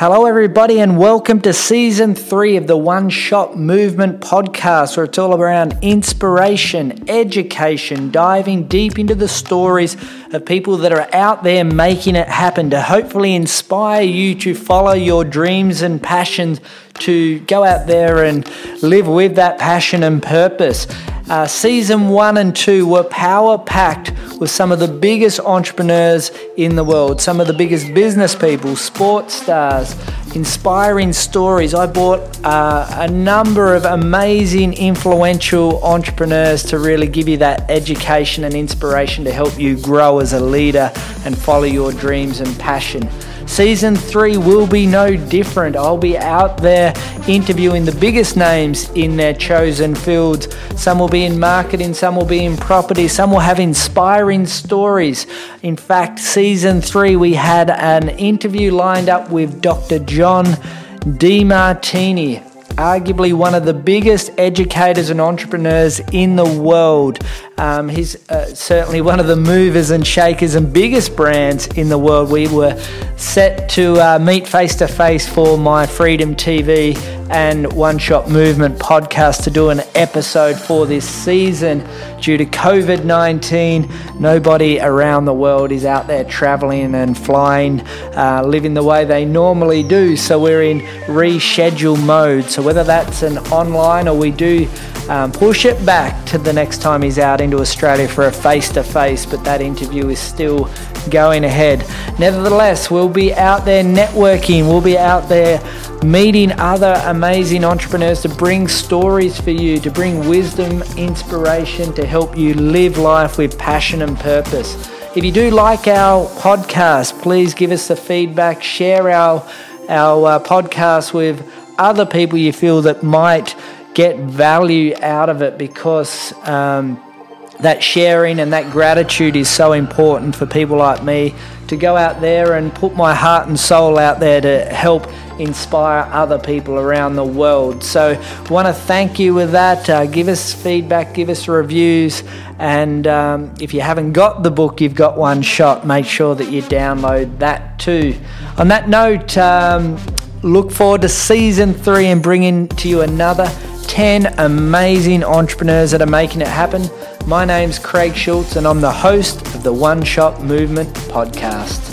Hello, everybody, and welcome to season three of the One Shot Movement podcast, where it's all around inspiration, education, diving deep into the stories of people that are out there making it happen to hopefully inspire you to follow your dreams and passions, to go out there and live with that passion and purpose. Uh, season one and two were power packed with some of the biggest entrepreneurs in the world, some of the biggest business people, sports stars, inspiring stories. I brought uh, a number of amazing, influential entrepreneurs to really give you that education and inspiration to help you grow as a leader and follow your dreams and passion. Season three will be no different. I'll be out there interviewing the biggest names in their chosen fields. Some will be in marketing, some will be in property, some will have inspiring stories. In fact, season three, we had an interview lined up with Dr. John Demartini arguably one of the biggest educators and entrepreneurs in the world. Um, he's uh, certainly one of the movers and shakers and biggest brands in the world. We were set to uh, meet face to face for my Freedom TV and One Shot Movement podcast to do an episode for this season. Due to COVID 19, nobody around the world is out there traveling and flying, uh, living the way they normally do. So we're in reschedule mode. So whether that's an online or we do um, push it back to the next time he's out into Australia for a face to face, but that interview is still going ahead. Nevertheless, we'll be out there networking, we'll be out there meeting other amazing entrepreneurs to bring stories for you, to bring wisdom, inspiration, to help you live life with passion and purpose. If you do like our podcast, please give us the feedback, share our, our uh, podcast with other people you feel that might get value out of it because. Um, that sharing and that gratitude is so important for people like me to go out there and put my heart and soul out there to help inspire other people around the world. So, want to thank you with that. Uh, give us feedback, give us reviews, and um, if you haven't got the book, you've got one shot. Make sure that you download that too. On that note, um, look forward to season three and bringing to you another 10 amazing entrepreneurs that are making it happen. My name's Craig Schulze, and I'm the host of the One Shot Movement podcast.